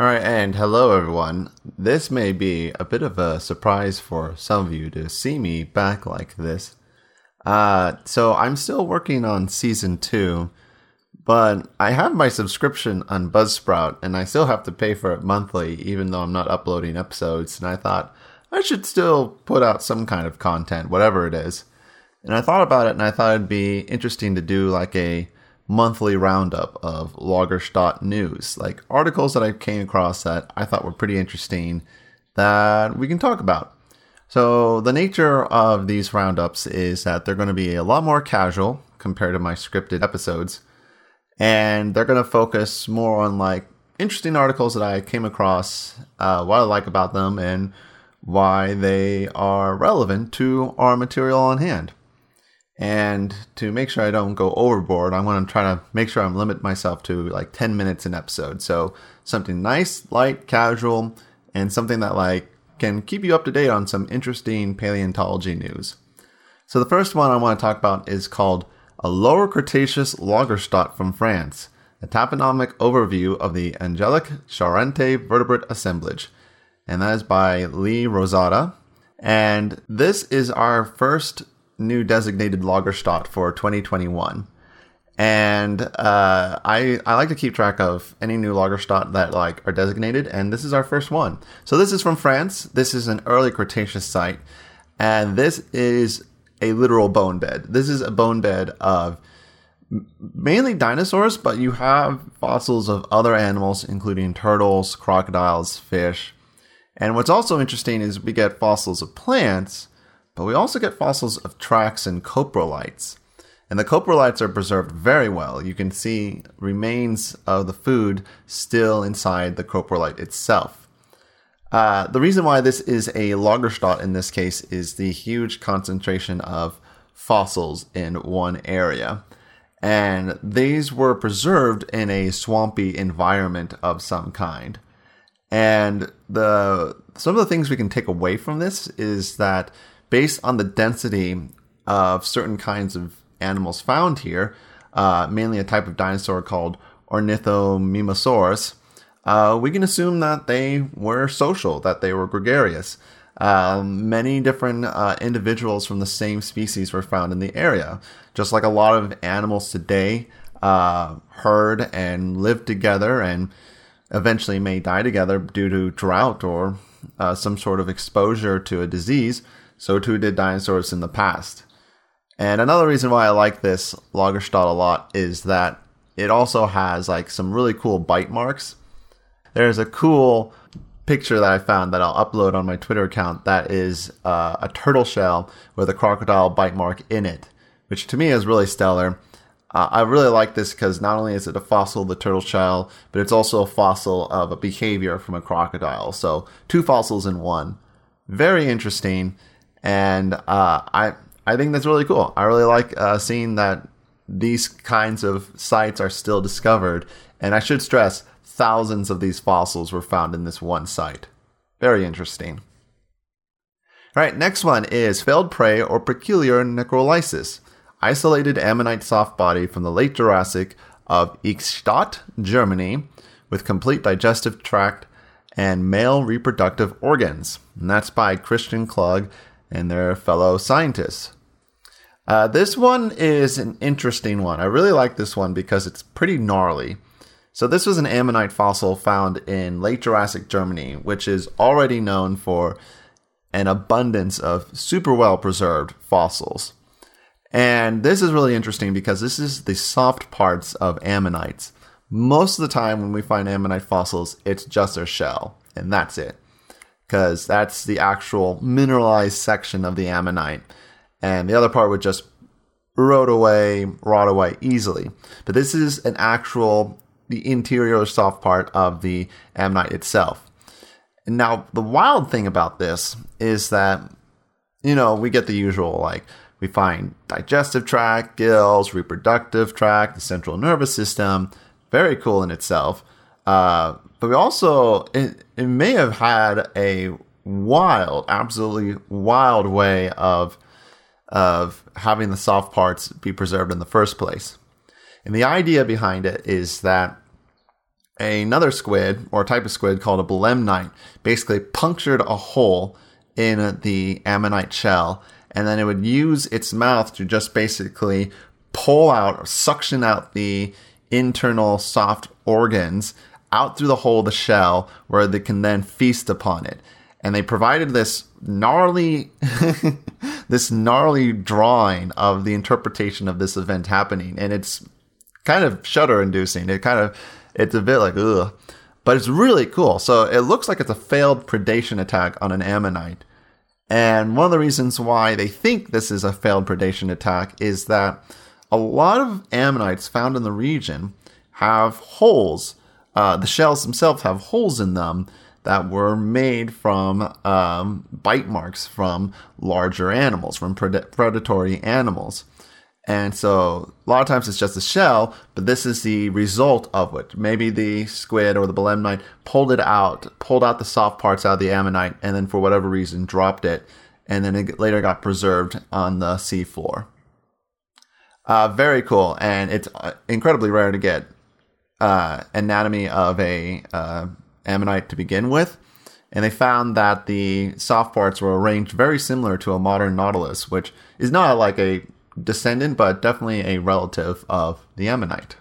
All right, and hello, everyone. This may be a bit of a surprise for some of you to see me back like this. Uh, so I'm still working on season two, but I have my subscription on Buzzsprout and I still have to pay for it monthly, even though I'm not uploading episodes. And I thought I should still put out some kind of content, whatever it is. And I thought about it and I thought it'd be interesting to do like a monthly roundup of Lagerstätte news, like articles that I came across that I thought were pretty interesting that we can talk about. So, the nature of these roundups is that they're going to be a lot more casual compared to my scripted episodes, and they're going to focus more on like interesting articles that I came across, uh, what I like about them, and why they are relevant to our material on hand. And to make sure I don't go overboard, I'm going to try to make sure I'm limit myself to like 10 minutes an episode. So something nice, light, casual, and something that like can keep you up to date on some interesting paleontology news. So the first one I want to talk about is called A Lower Cretaceous Lagerstätte from France, a taxonomic overview of the Angelic Charente vertebrate assemblage. And that is by Lee Rozada. And this is our first new designated Lagerstätte for 2021. And uh, I I like to keep track of any new Lagerstätte that like are designated, and this is our first one. So this is from France. This is an early Cretaceous site, and this is a literal bone bed. This is a bone bed of mainly dinosaurs, but you have fossils of other animals, including turtles, crocodiles, fish. And what's also interesting is we get fossils of plants, but we also get fossils of tracks and coprolites. And the coprolites are preserved very well. You can see remains of the food still inside the coprolite itself. Uh, the reason why this is a Lagerstätte in this case is the huge concentration of fossils in one area. And these were preserved in a swampy environment of some kind. And the some of the things we can take away from this is that based on the density of certain kinds of animals found here, uh, mainly a type of dinosaur called Ornithomimosaurus, uh, we can assume that they were social, that they were gregarious. Uh, many different uh, individuals from the same species were found in the area. Just like a lot of animals today uh, herd and live together and eventually may die together due to drought or uh, some sort of exposure to a disease, so too did dinosaurs in the past. And another reason why I like this Lagerstätte a lot is that it also has like some really cool bite marks. There's a cool picture that I found that I'll upload on my Twitter account that is uh, a turtle shell with a crocodile bite mark in it, which to me is really stellar. Uh, I really like this because not only is it a fossil of the turtle shell, but it's also a fossil of a behavior from a crocodile. So two fossils in one. Very interesting, and uh, I I think that's really cool. I really like uh, seeing that these kinds of sites are still discovered, and I should stress thousands of these fossils were found in this one site. Very interesting. All right, next one is failed prey or peculiar necrolysis isolated ammonite soft body from the late Jurassic of Eichstätt, Germany, with complete digestive tract and male reproductive organs. And that's by Christian Klug and their fellow scientists. Uh, this one is an interesting one. I really like this one because it's pretty gnarly. So, this was an ammonite fossil found in late Jurassic Germany, which is already known for an abundance of super well preserved fossils. And this is really interesting because this is the soft parts of ammonites. Most of the time, when we find ammonite fossils, it's just their shell, and that's it. Because that's the actual mineralized section of the ammonite. And the other part would just erode away, rot away easily. But this is an actual, the interior soft part of the ammonite itself. Now, the wild thing about this is that, you know, we get the usual like, we find digestive tract, gills, reproductive tract, the central nervous system. Very cool in itself. Uh, but we also, it, it may have had a wild, absolutely wild way of of having the soft parts be preserved in the first place. And the idea behind it is that another squid or a type of squid called a belemnite basically punctured a hole in the ammonite shell and then it would use its mouth to just basically pull out or suction out the internal soft organs out through the hole of the shell where they can then feast upon it. And they provided this gnarly, this gnarly drawing of the interpretation of this event happening. And it's kind of shudder inducing. It kind of, it's a bit like, ugh. But it's really cool. So it looks like it's a failed predation attack on an ammonite. And one of the reasons why they think this is a failed predation attack is that a lot of ammonites found in the region have holes. Uh, the shells themselves have holes in them that were made from um, bite marks from larger animals, from pred- predatory animals. And so a lot of times it's just a shell, but this is the result of it. Maybe the squid or the belemnite pulled it out, pulled out the soft parts out of the ammonite, and then for whatever reason dropped it, and then it later got preserved on the seafloor. Uh, very cool, and it's uh, incredibly rare to get uh, anatomy of a uh, ammonite to begin with. And they found that the soft parts were arranged very similar to a modern nautilus, which is not like a descendant, but definitely a relative of the ammonite.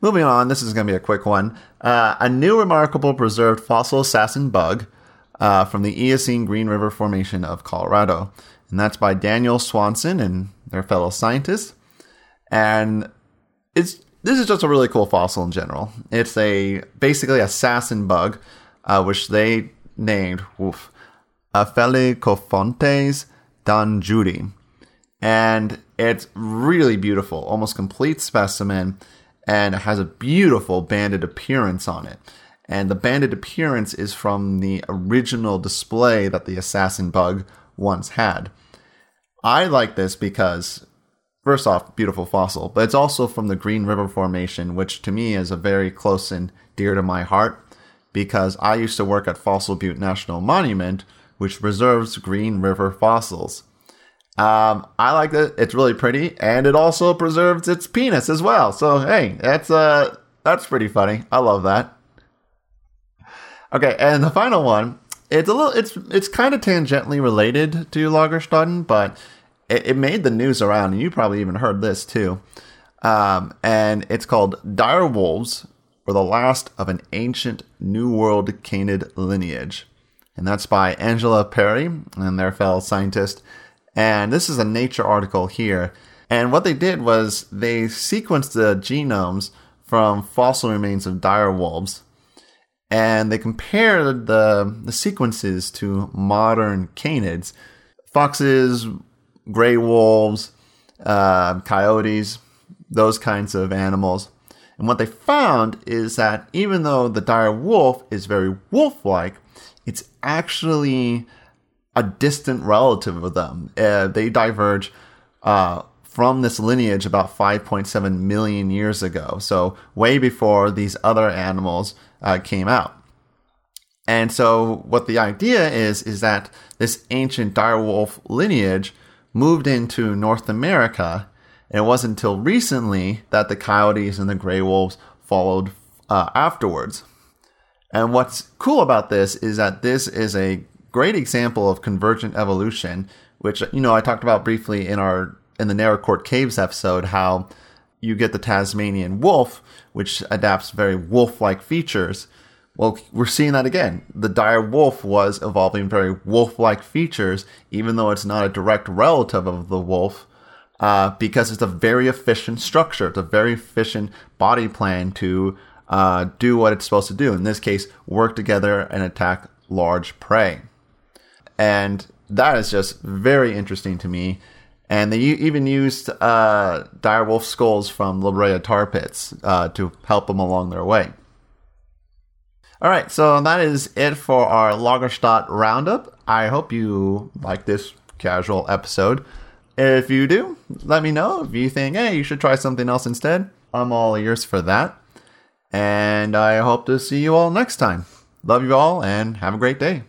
Moving on, this is going to be a quick one. Uh, a new remarkable preserved fossil assassin bug uh, from the Eocene Green River Formation of Colorado. And that's by Daniel Swanson and their fellow scientists. And it's this is just a really cool fossil in general. It's a basically assassin bug, uh, which they named woof, Aphelicophontes danjuddi. And it's really beautiful, almost complete specimen, and it has a beautiful banded appearance on it. And the banded appearance is from the original display that the assassin bug once had. I like this because, first off, beautiful fossil, but it's also from the Green River Formation, which to me is a very close and dear to my heart because I used to work at Fossil Butte National Monument, which preserves Green River fossils. Um, I like it. It's really pretty, and it also preserves its penis as well. So hey, that's uh, that's pretty funny. I love that. Okay, and the final one, it's a little, it's it's kind of tangentially related to Lagerstätten, but it, it, made the news around, and you probably even heard this too. Um, and it's called Dire Wolves were the last of an ancient New World canid lineage, and that's by Angela Perri and their fellow scientist. And this is a Nature article here. And what they did was they sequenced the genomes from fossil remains of dire wolves and they compared the, the sequences to modern canids foxes, gray wolves, uh, coyotes, those kinds of animals. And what they found is that even though the dire wolf is very wolf like, it's actually a distant relative of them. Uh, they diverge uh, from this lineage about 5.7 million years ago. So, way before these other animals uh, came out. And so, what the idea is, is that this ancient dire wolf lineage moved into North America. And it wasn't until recently that the coyotes and the gray wolves followed uh, afterwards. And what's cool about this is that this is a great example of convergent evolution, which you know I talked about briefly in our in the Naracoorte Caves episode, how you get the Tasmanian wolf, which adapts very wolf-like features. Well, we're seeing that again. The dire wolf was evolving very wolf-like features, even though it's not a direct relative of the wolf, uh, because it's a very efficient structure. It's a very efficient body plan to uh, do what it's supposed to do. In this case, work together and attack large prey. And that is just very interesting to me and they even used uh, direwolf skulls from La Brea tar pits uh, to help them along their way. All right, so that is it for our Lagerstätte roundup. I hope you like this casual episode. If you do, let me know. If you think, hey, you should try something else instead, I'm all ears for that. And I hope to see you all next time. Love you all and have a great day.